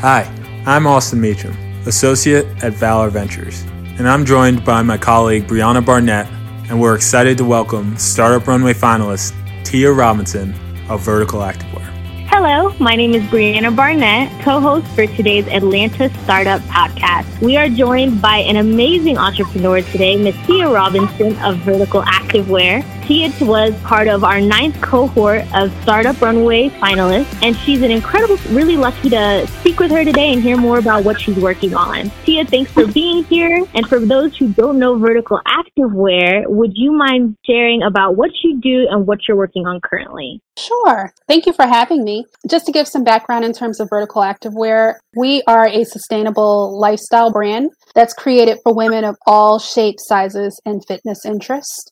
Hi, I'm Austin Meacham, Associate at Valor Ventures, and I'm joined by my colleague Brianna Barnett, and we're excited to welcome Startup Runway finalist Tia Robinson of Vertical Activewear. Hello, my name is Brianna Barnett, co host for today's Atlanta Startup Podcast. We are joined by an amazing entrepreneur today, Miss Tia Robinson of Vertical Activewear. Tia was part of our ninth cohort of Startup Runway finalists, and she's an incredible, really lucky to speak with her today and hear more about what she's working on. Tia, thanks for being here. And for those who don't know Vertical Activewear, would you mind sharing about what you do and what you're working on currently? Sure. Thank you for having me. Just to give some background in terms of Vertical Activewear, we are a sustainable lifestyle brand that's created for women of all shapes, sizes, and fitness interests.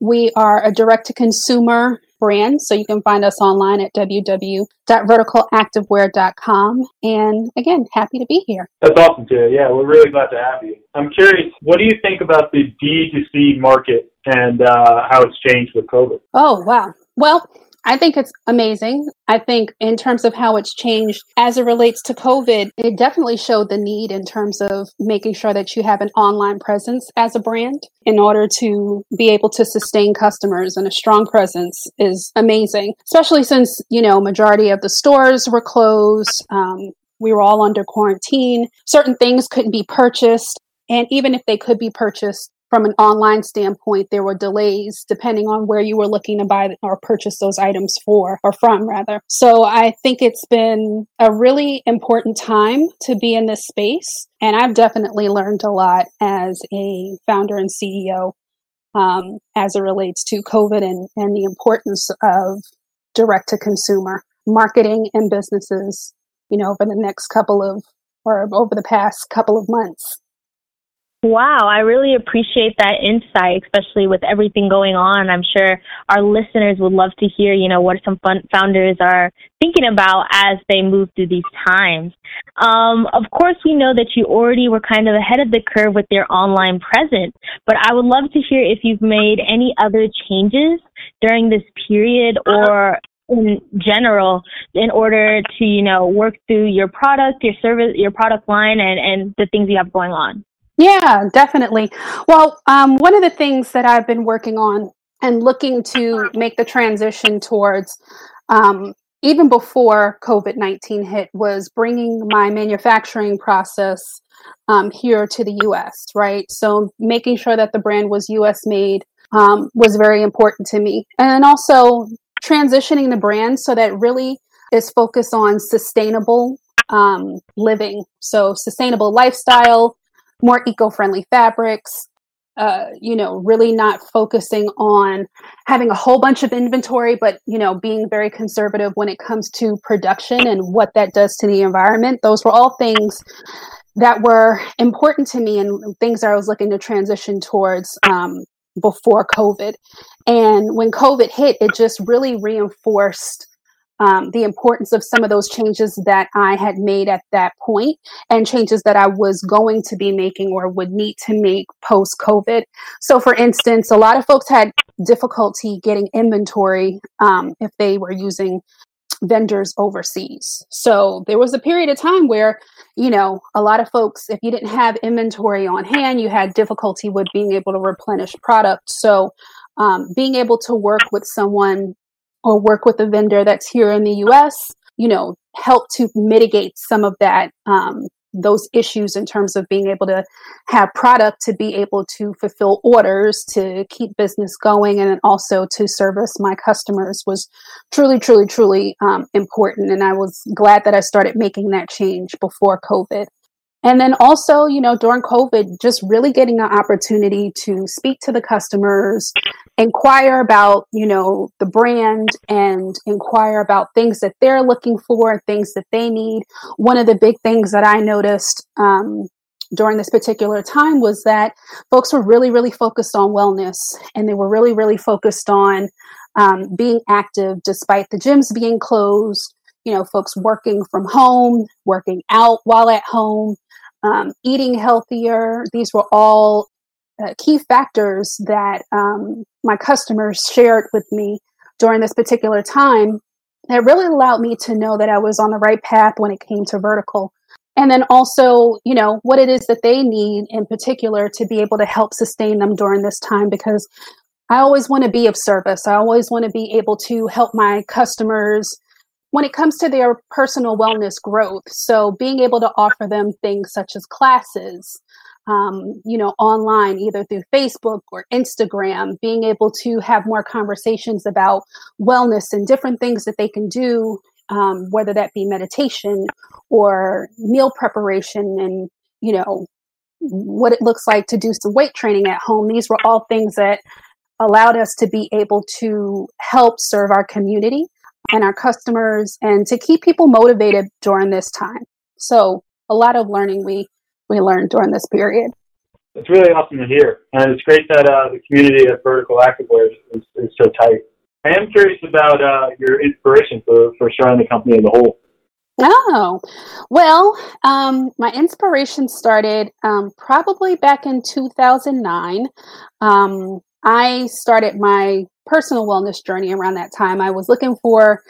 We are a direct to consumer brand, so you can find us online at www.verticalactivewear.com. And again, happy to be here. That's awesome, Tia. Yeah, we're really glad to have you. I'm curious, what do you think about the D2C market and uh, how it's changed with COVID? Oh, wow. Well, I think it's amazing. I think, in terms of how it's changed as it relates to COVID, it definitely showed the need in terms of making sure that you have an online presence as a brand in order to be able to sustain customers. And a strong presence is amazing, especially since, you know, majority of the stores were closed. Um, we were all under quarantine. Certain things couldn't be purchased. And even if they could be purchased, from an online standpoint, there were delays depending on where you were looking to buy or purchase those items for or from, rather. So I think it's been a really important time to be in this space. And I've definitely learned a lot as a founder and CEO um, as it relates to COVID and, and the importance of direct to consumer marketing and businesses, you know, over the next couple of or over the past couple of months. Wow, I really appreciate that insight, especially with everything going on. I'm sure our listeners would love to hear, you know, what some founders are thinking about as they move through these times. Um, of course, we know that you already were kind of ahead of the curve with your online presence, but I would love to hear if you've made any other changes during this period or in general in order to, you know, work through your product, your service, your product line and, and the things you have going on. Yeah, definitely. Well, um, one of the things that I've been working on and looking to make the transition towards, um, even before COVID 19 hit, was bringing my manufacturing process um, here to the US, right? So making sure that the brand was US made um, was very important to me. And also transitioning the brand so that really is focused on sustainable um, living. So sustainable lifestyle, more eco-friendly fabrics uh, you know, really not focusing on having a whole bunch of inventory, but you know, being very conservative when it comes to production and what that does to the environment. Those were all things that were important to me and things that I was looking to transition towards um, before COVID. And when COVID hit, it just really reinforced um, the importance of some of those changes that I had made at that point and changes that I was going to be making or would need to make post COVID. So, for instance, a lot of folks had difficulty getting inventory um, if they were using vendors overseas. So, there was a period of time where, you know, a lot of folks, if you didn't have inventory on hand, you had difficulty with being able to replenish product. So, um, being able to work with someone or work with a vendor that's here in the US, you know, help to mitigate some of that um, those issues in terms of being able to have product to be able to fulfill orders to keep business going and also to service my customers was truly truly truly um, important. And i was glad that i started making that change before covid and then also, you know, during COVID, just really getting an opportunity to speak to the customers, inquire about, you know, the brand and inquire about things that they're looking for, things that they need. One of the big things that I noticed um, during this particular time was that folks were really, really focused on wellness and they were really, really focused on um, being active despite the gyms being closed you know, folks working from home, working out while at home, um, eating healthier. These were all uh, key factors that um, my customers shared with me during this particular time that really allowed me to know that I was on the right path when it came to vertical. and then also, you know, what it is that they need in particular to be able to help sustain them during this time because I always want to be of service. I always want to be able to help my customers when it comes to their personal wellness growth. So being able to offer them things such as classes, um, you know, online, either through Facebook or Instagram, being able to have more conversations about wellness and different things that they can do, um, whether that be meditation or meal preparation and, you know, what it looks like to do some weight training at home. These were all things that allowed us to be able to help serve our community and our customers and to keep people motivated during this time. So a lot of learning we we learned during this period. It's really awesome to hear, and it's great that uh, the community of Vertical Activewear is, is, is so tight. I am curious about uh, your inspiration for, for starting the company as a whole. Oh, well, um, my inspiration started um, probably back in 2009. Um, I started my personal wellness journey around that time. I was looking for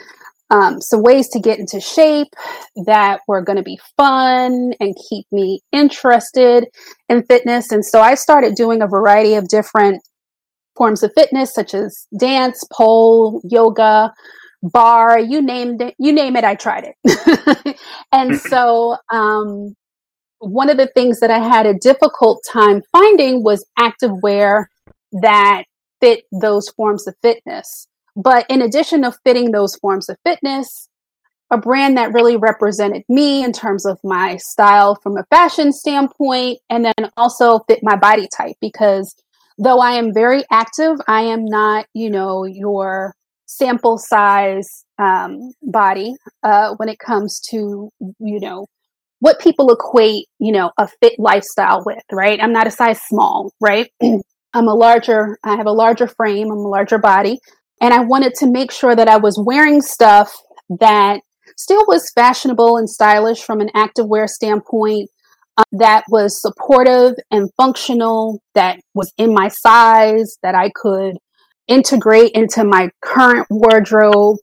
um, some ways to get into shape that were going to be fun and keep me interested in fitness. And so I started doing a variety of different forms of fitness, such as dance, pole, yoga, barre, you named it, you name it, I tried it. and so, um, one of the things that I had a difficult time finding was active wear that fit those forms of fitness. But in addition to fitting those forms of fitness, a brand that really represented me in terms of my style from a fashion standpoint, and then also fit my body type because though I am very active, I am not, you know, your sample size um, body uh, when it comes to, you know, what people equate, you know, a fit lifestyle with, right? I'm not a size small, right? I'm a larger, I have a larger frame, I'm a larger body. And I wanted to make sure that I was wearing stuff that still was fashionable and stylish from an activewear standpoint, uh, that was supportive and functional, that was in my size, that I could integrate into my current wardrobe.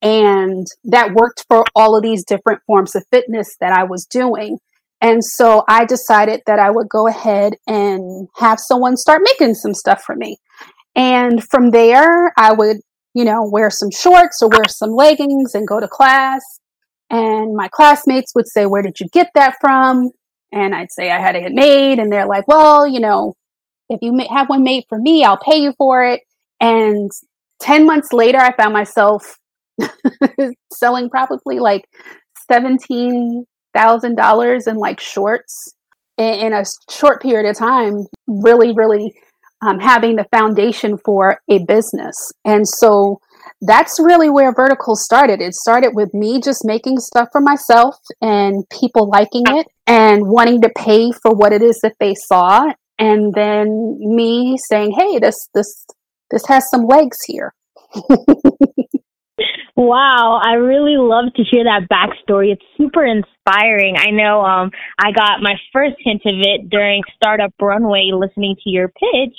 And that worked for all of these different forms of fitness that I was doing. And so I decided that I would go ahead and have someone start making some stuff for me. And from there, I would, you know, wear some shorts or wear some leggings and go to class. And my classmates would say, Where did you get that from? And I'd say, I had it made. And they're like, Well, you know, if you have one made for me, I'll pay you for it. And 10 months later, I found myself selling probably like 17 thousand dollars in like shorts in, in, a short period of time really really um, having the foundation for a business. And so that's really where vertical started. It started with me just making stuff for myself and people liking it and wanting to pay for what it is that they saw. And then me saying hey this this this has some legs here Wow, I really love to hear that backstory. It's super inspiring. I know um, I got my first hint of it during Startup Runway listening to your pitch.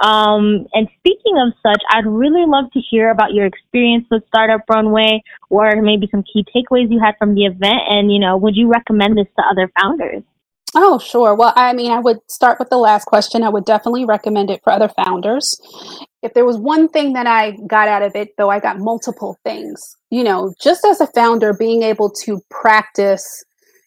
Um, and speaking of such, I'd really love to hear about your experience with Startup Runway or maybe some key takeaways you had from the event. And, you know, would you recommend this to other founders? Oh, sure. Well, I mean, I would start with the last question. I would definitely recommend it for other founders. If there was one thing that I got out of it, though, I got multiple things. You know, just as a founder, being able to practice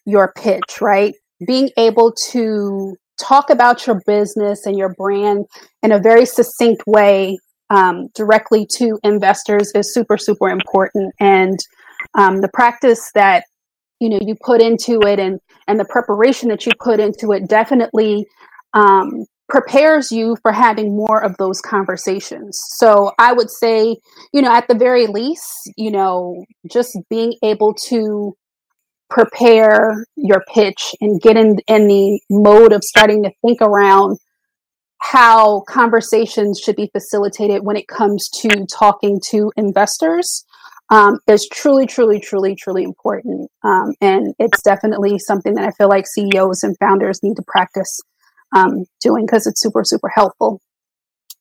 your pitch, right? Being able to talk about your business and your brand in a very succinct way um, directly to investors is super, super important. And um, the practice that you know you put into it and and the preparation that you put into it definitely um, prepares you for having more of those conversations so i would say you know at the very least you know just being able to prepare your pitch and get in, in the mode of starting to think around how conversations should be facilitated when it comes to talking to investors um, is truly, truly, truly, truly important. Um, and it's definitely something that I feel like CEOs and founders need to practice um, doing because it's super, super helpful.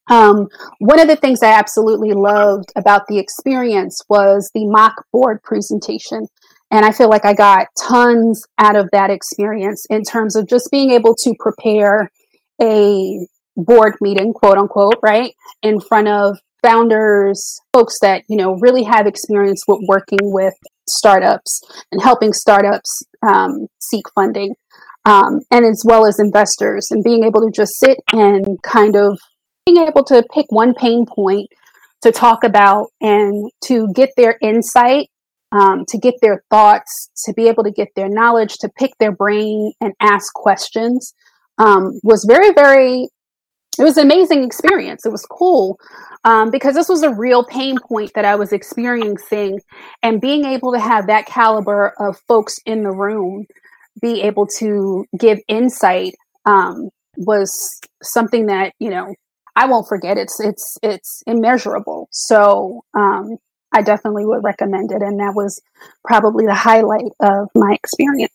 Um, one of the things I absolutely loved about the experience was the mock board presentation. And I feel like I got tons out of that experience in terms of just being able to prepare a board meeting, quote unquote, right, in front of founders, folks that, you know, really have experience with working with startups and helping startups um, seek funding, um, and as well as investors, and being able to just sit and kind of being able to pick one pain point to talk about and to get their insight, um, to get their thoughts, to be able to get their knowledge, to pick their brain and ask questions um, was very, very, it was an amazing experience. It was cool um, because this was a real pain point that I was experiencing. And being able to have that caliber of folks in the room be able to give insight um, was something that, you know, I won't forget. It's it's it's immeasurable. So um, I definitely would recommend it, and that was probably the highlight of my experience.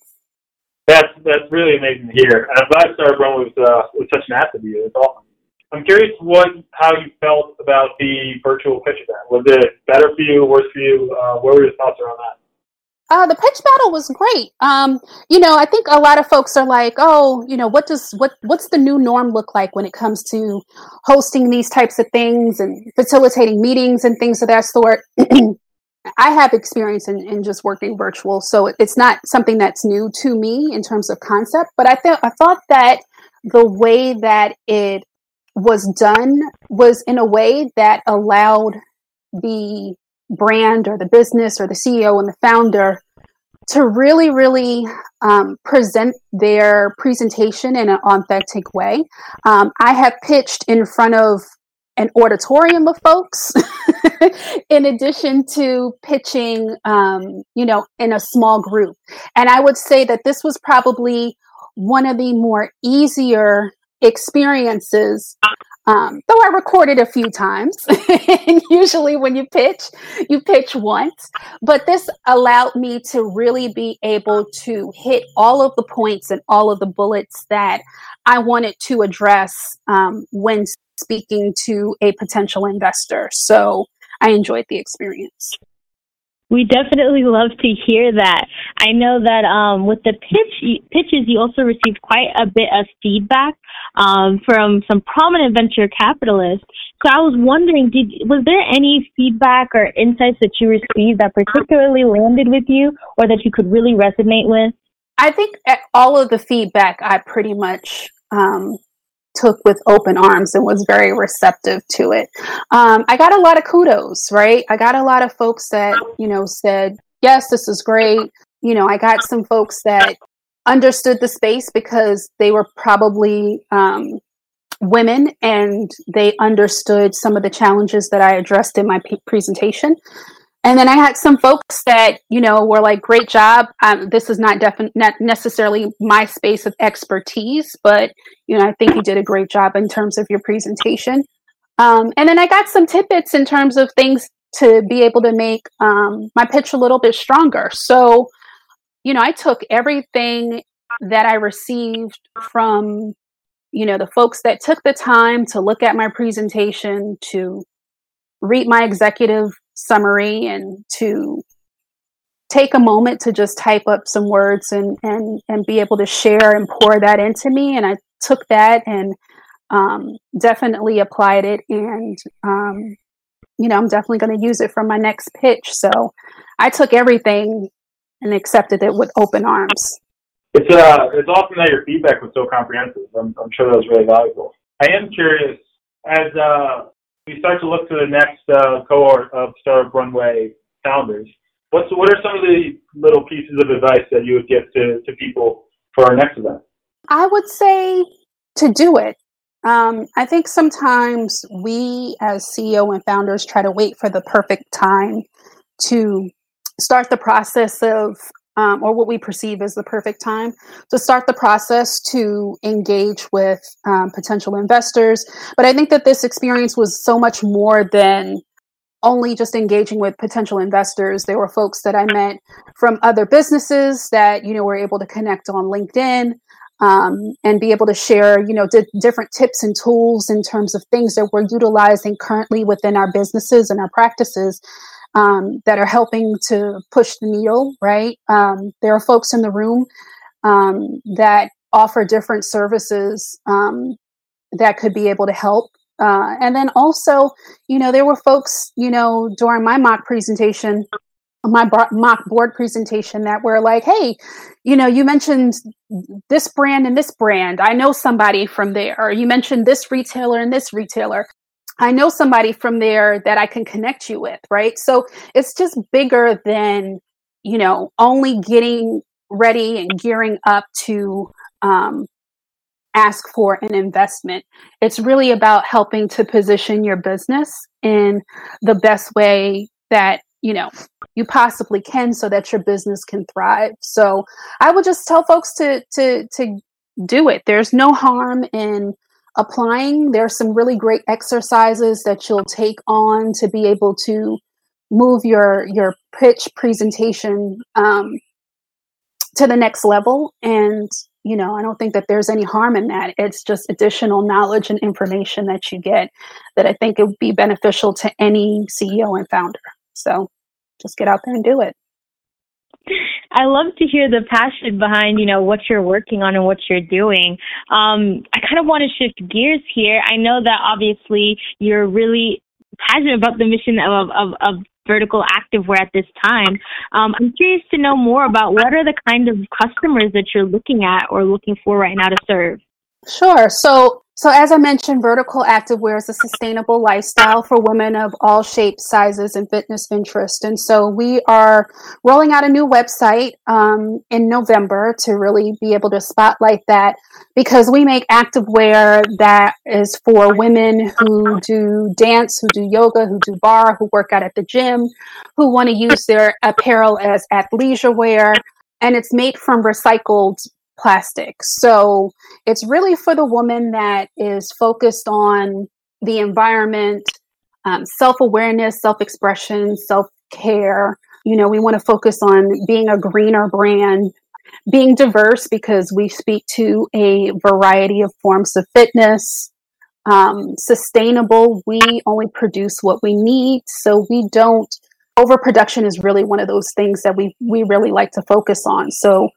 That's that's really amazing to hear. I'm glad Startup Run was uh, was such an asset to you. It's awesome. I'm curious what how you felt about the virtual pitch event. Was it better for you, worse for you? Uh, what were your thoughts around that? Uh, the pitch battle was great. Um, you know, I think a lot of folks are like, "Oh, you know, what does what what's the new norm look like when it comes to hosting these types of things and facilitating meetings and things of that sort?" I have experience in, in just working virtual, so it's not something that's new to me in terms of concept. But I thought I thought that the way that it was done was in a way that allowed the brand or the business or the CEO and the founder to really, really um, present their presentation in an authentic way. Um, I have pitched in front of an auditorium of folks, in addition to pitching, um, you know, in a small group. And I would say that this was probably one of the more easier experiences um, though I recorded a few times, and usually when you pitch, you pitch once. But this allowed me to really be able to hit all of the points and all of the bullets that I wanted to address um, when speaking to a potential investor. So I enjoyed the experience. We definitely love to hear that. I know that um, with the pitch pitches, you also received quite a bit of feedback um, from some prominent venture capitalists. So I was wondering, did was there any feedback or insights that you received that particularly landed with you, or that you could really resonate with? I think all of the feedback I pretty much um, took with open arms and was very receptive to it. Um, I got a lot of kudos, right? I got a lot of folks that, you know, said, yes, this is great. You know, I got some folks that understood the space because they were probably um, women and they understood some of the challenges that I addressed in my p- presentation. And then I had some folks that, you know, were like, great job. Um, this is not, defi- not necessarily my space of expertise, but, you know, I think you did a great job in terms of your presentation. Um, and then I got some tidbits in terms of things to be able to make um, my pitch a little bit stronger. So, you know, I took everything that I received from, you know, the folks that took the time to look at my presentation, to read my executive summary and to take a moment to just type up some words and and and be able to share and pour that into me. And i took that and um, definitely applied it. And um, you know i'm definitely going to use it for my next pitch. So i took everything and accepted it with open arms. It's uh it's awesome that your feedback was so comprehensive. I'm, I'm sure that was really valuable. I am curious as uh we start to look to the next uh, cohort of Startup Runway founders, what's what are some of the little pieces of advice that you would give to, to people for our next event? I would say to do it. Um, I think sometimes we as CEO and founders try to wait for the perfect time to start the process of um, or what we perceive as the perfect time to start the process to engage with um, potential investors. But I think that this experience was so much more than only just engaging with potential investors. There were folks that I met from other businesses that you know were able to connect on LinkedIn. Um, and be able to share, you know, di- different tips and tools in terms of things that we're utilizing currently within our businesses and our practices um, that are helping to push the needle, right? Um, there are folks in the room um, that offer different services um, that could be able to help. Uh, and then also, you know, there were folks, you know, during my mock presentation, my mock board presentation that were like, hey, you know, you mentioned this brand and this brand. I know somebody from there. You mentioned this retailer and this retailer. I know somebody from there that I can connect you with, right? So it's just bigger than, you know, only getting ready and gearing up to um, ask for an investment. It's really about helping to position your business in the best way that you know you possibly can so that your business can thrive so i would just tell folks to to to do it there's no harm in applying. There's some really great exercises that you'll take on to be able to move your your pitch presentation um, to the next level. And you know i don't think that there's any harm in that. It's just additional knowledge and information that you get that i think it would be beneficial to any ceo and founder. So just get out there and do it. I love to hear the passion behind, you know, what you're working on and what you're doing. Um, I kind of want to shift gears here. I know that obviously you're really passionate about the mission of, of, of vertical activewear at this time. Um, I'm curious to know more about what are the kind of customers that you're looking at or looking for right now to serve. Sure. So so, as I mentioned, vertical activewear is a sustainable lifestyle for women of all shapes, sizes, and fitness interest. And so, we are rolling out a new website um, in November to really be able to spotlight that because we make activewear that is for women who do dance, who do yoga, who do barre, who work out at the gym, who want to use their apparel as athleisure wear. And it's made from recycled plastic. So it's really for the woman that is focused on the environment, um, self awareness, self expression, self care. You know, we want to focus on being a greener brand, being diverse because we speak to a variety of forms of fitness. Um, sustainable, we only produce what we need. So we don't, overproduction is really one of those things that we, we really like to focus on. So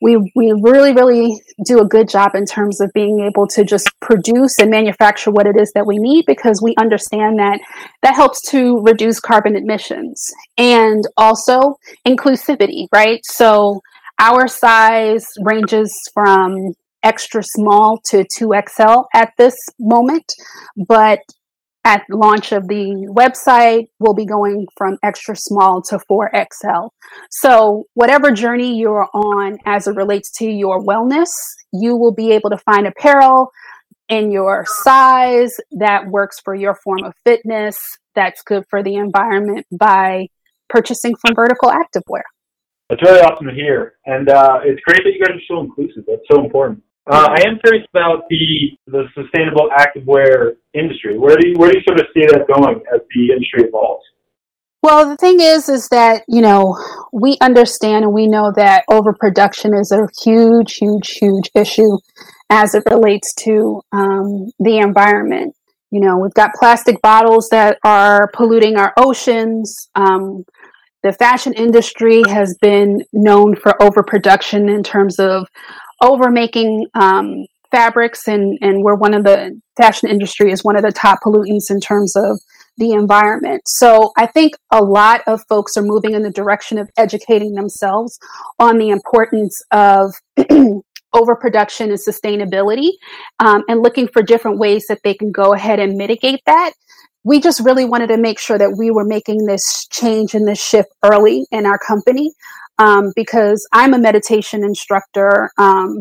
we we really really do a good job in terms of being able to just produce and manufacture what it is that we need because we understand that that helps to reduce carbon emissions and also inclusivity right? So our size ranges from extra small to 2xl at this moment but at launch of the website, we'll be going from extra small to 4XL. So, whatever journey you're on as it relates to your wellness, you will be able to find apparel in your size that works for your form of fitness, that's good for the environment by purchasing from Vertical Activewear. That's really awesome to hear. And uh, it's great that you guys are so inclusive. That's so important. Uh, I am curious about the the sustainable activewear industry. Where do you where do you sort of see that going as the industry evolves? Well, the thing is, is that you know we understand and we know that overproduction is a huge, huge, huge issue as it relates to um, the environment. You know, we've got plastic bottles that are polluting our oceans. Um, the fashion industry has been known for overproduction in terms of over making um, fabrics and and we're one of the fashion industry is one of the top pollutants in terms of the environment. So I think a lot of folks are moving in the direction of educating themselves on the importance of overproduction and sustainability um, and looking for different ways that they can go ahead and mitigate that. We just really wanted to make sure that we were making this change and this shift early in our company um, because I'm a meditation instructor um,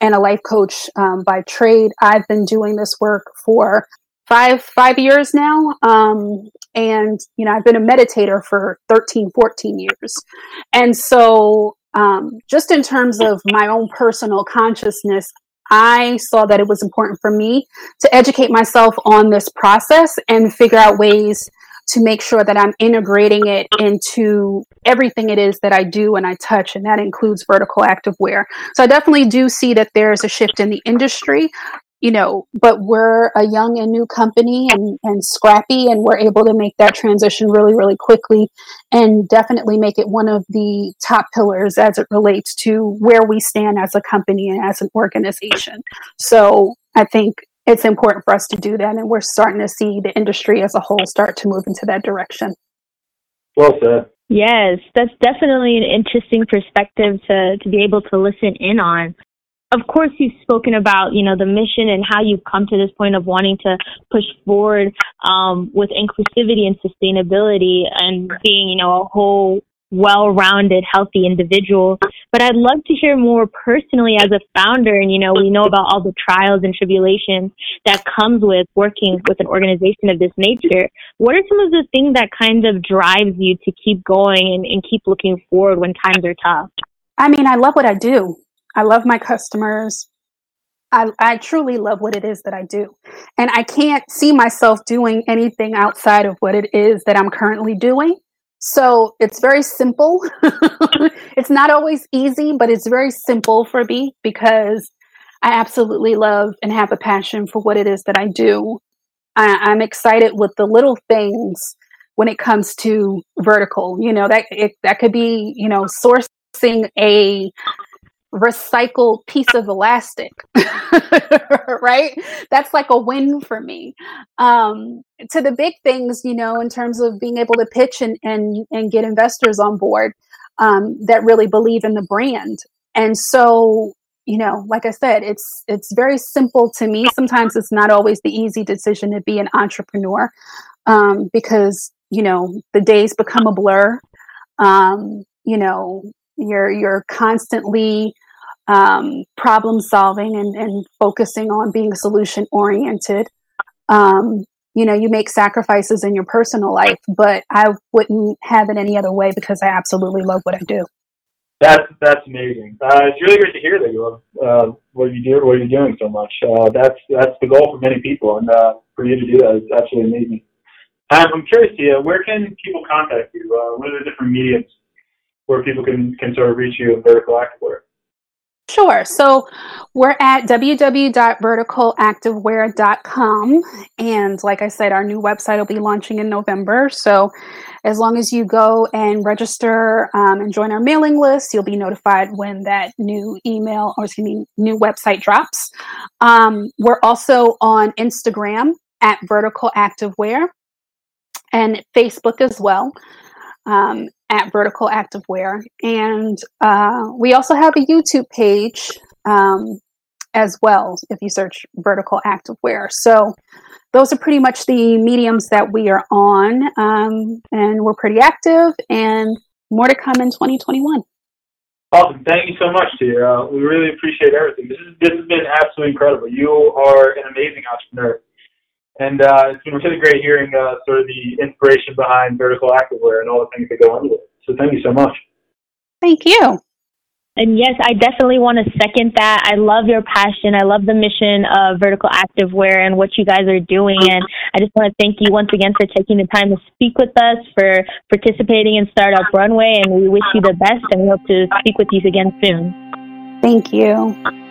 and a life coach um, by trade. I've been doing this work for five five years now um, and you know i've been a meditator for 13 14 years and so um, just in terms of my own personal consciousness i saw that it was important for me to educate myself on this process and figure out ways to make sure that I'm integrating it into everything it is that I do and I touch, and that includes vertical active wear. So I definitely do see that there's a shift in the industry. you know, but we're a young and new company and, and scrappy, and we're able to make that transition really, really quickly and definitely make it one of the top pillars as it relates to where we stand as a company and as an organization. So I think it's important for us to do that, and we're starting to see the industry as a whole start to move into that direction. Well said. Yes, that's definitely an interesting perspective to, to be able to listen in on of course you've spoken about you know the mission and how you've come to this point of wanting to push forward um, with inclusivity and sustainability and being you know a whole well-rounded healthy individual but i'd love to hear more personally as a founder and you know we know about all the trials and tribulations that comes with working with an organization of this nature what are some of the things that kind of drives you to keep going and, and keep looking forward when times are tough i mean i love what i do I love my customers. I, I truly love what it is that I do. And I can't see myself doing anything outside of what it is that I'm currently doing. So it's very simple. it's not always easy, but it's very simple for me because I absolutely love and have a passion for what it is that I do. I, am excited with the little things when it comes to vertical. You know that it, that could be you know sourcing a recycled piece of elastic right? That's like a win for me. Um, to the big things you know in terms of being able to pitch and and, and get investors on board um, that really believe in the brand. And so you know like i said it's it's very simple to me. Sometimes it's not always the easy decision to be an entrepreneur um, because you know the days become a blur. Um, you know you're you're constantly um, problem solving and, and, focusing on being solution oriented. Um, you know, you make sacrifices in your personal life, but I wouldn't have it any other way because I absolutely love what I do. That's that's amazing. Uh, it's really great to hear that you love uh, what you do, what you're doing so much. Uh, that's that's the goal for many people, and uh, for you to do that is absolutely amazing. Um, I'm curious, Tia, where can people contact you? Uh, what are the different mediums where people can, can sort of reach you in vertical activewear? Sure. So we're at www.verticalactivewear.com. And like I said, our new website will be launching in November. So as long as you go and register um, and join our mailing list, you'll be notified when that new email or excuse me, new website drops. Um, we're also on Instagram at Vertical Activewear and Facebook as well. Um, at Vertical Activewear. And uh, we also have a YouTube page um, as well if you search Vertical Activewear. So those are pretty much the mediums that we are on. Um, and we're pretty active and more to come in 2021. Awesome. Thank you so much, Tia. Uh, we really appreciate everything. This, is, this has been absolutely incredible. You are an amazing entrepreneur. And uh, it's been really great hearing uh, sort of the inspiration behind vertical activewear and all the things that go into it. So thank you so much. Thank you. And yes, I definitely want to second that. I love your passion. I love the mission of Vertical Activewear and what you guys are doing. And I just want to thank you once again for taking the time to speak with us, for participating in Startup Runway. And we wish you the best and we hope to speak with you again soon. Thank you.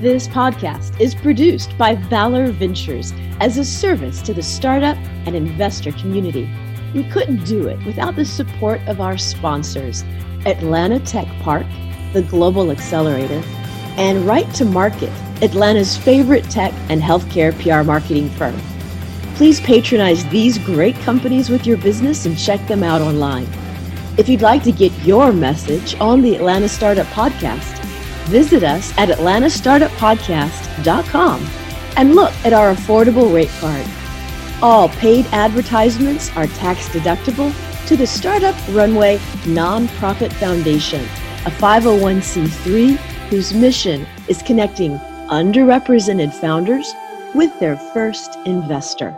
This podcast is produced by Valor Ventures as a service to the startup and investor community. We couldn't do it without the support of our sponsors Atlanta Tech Park, the Global Accelerator, and Write2Market, Atlanta's favorite tech and healthcare PR marketing firm. Please patronize these great companies with your business and check them out online. If you'd like to get your message on the Atlanta Startup Podcast, visit us at atlantastartuppodcast.com and look at our affordable rate card. All paid advertisements are tax deductible to the Startup Runway Nonprofit Foundation, a 501c3 whose mission is connecting underrepresented founders with their first investor.